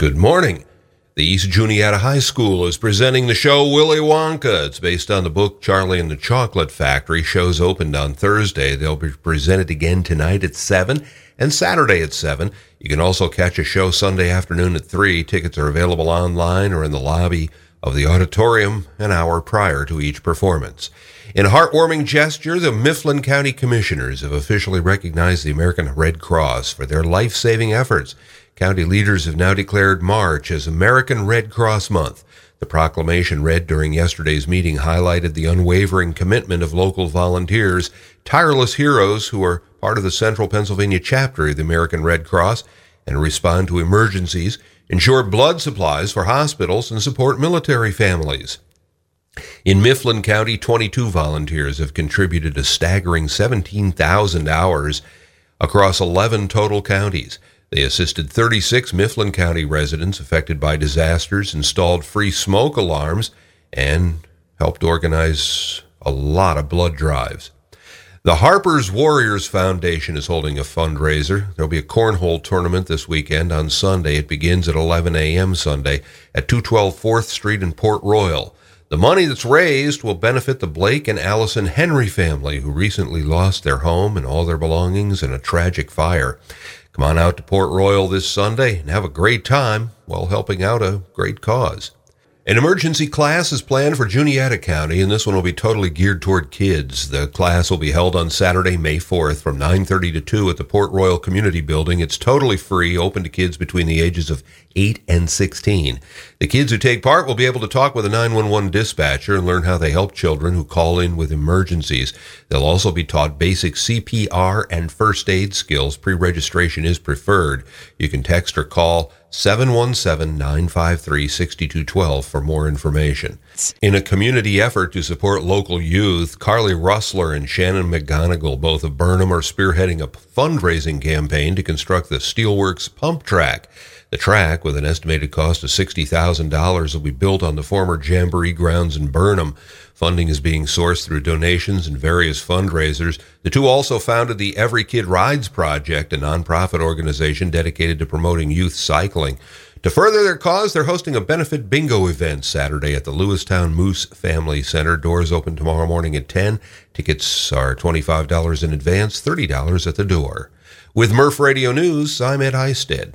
Good morning. The East Juniata High School is presenting the show Willy Wonka. It's based on the book Charlie and the Chocolate Factory. Shows opened on Thursday. They'll be presented again tonight at 7 and Saturday at 7. You can also catch a show Sunday afternoon at 3. Tickets are available online or in the lobby of the auditorium an hour prior to each performance. In a heartwarming gesture, the Mifflin County Commissioners have officially recognized the American Red Cross for their life saving efforts. County leaders have now declared March as American Red Cross Month. The proclamation read during yesterday's meeting highlighted the unwavering commitment of local volunteers, tireless heroes who are part of the Central Pennsylvania chapter of the American Red Cross and respond to emergencies, ensure blood supplies for hospitals, and support military families. In Mifflin County, 22 volunteers have contributed a staggering 17,000 hours across 11 total counties. They assisted 36 Mifflin County residents affected by disasters, installed free smoke alarms, and helped organize a lot of blood drives. The Harper's Warriors Foundation is holding a fundraiser. There'll be a cornhole tournament this weekend on Sunday. It begins at 11 a.m. Sunday at 212 4th Street in Port Royal. The money that's raised will benefit the Blake and Allison Henry family, who recently lost their home and all their belongings in a tragic fire. Come on out to Port Royal this Sunday and have a great time while helping out a great cause. An emergency class is planned for Juniata County, and this one will be totally geared toward kids. The class will be held on Saturday, May 4th from 9.30 to 2 at the Port Royal Community Building. It's totally free, open to kids between the ages of 8 and 16. The kids who take part will be able to talk with a 911 dispatcher and learn how they help children who call in with emergencies. They'll also be taught basic CPR and first aid skills. Pre-registration is preferred. You can text or call 717-953-6212 for more information. In a community effort to support local youth, Carly Russler and Shannon McGonigal, both of Burnham, are spearheading a fundraising campaign to construct the Steelworks pump track. The track, with an estimated cost of $60,000, will be built on the former Jamboree grounds in Burnham. Funding is being sourced through donations and various fundraisers. The two also founded the Every Kid Rides Project, a nonprofit organization dedicated to promoting youth cycling. To further their cause, they're hosting a benefit bingo event Saturday at the Lewistown Moose Family Center. Doors open tomorrow morning at 10. Tickets are $25 in advance, $30 at the door. With Merf Radio News, I'm Ed Heisted.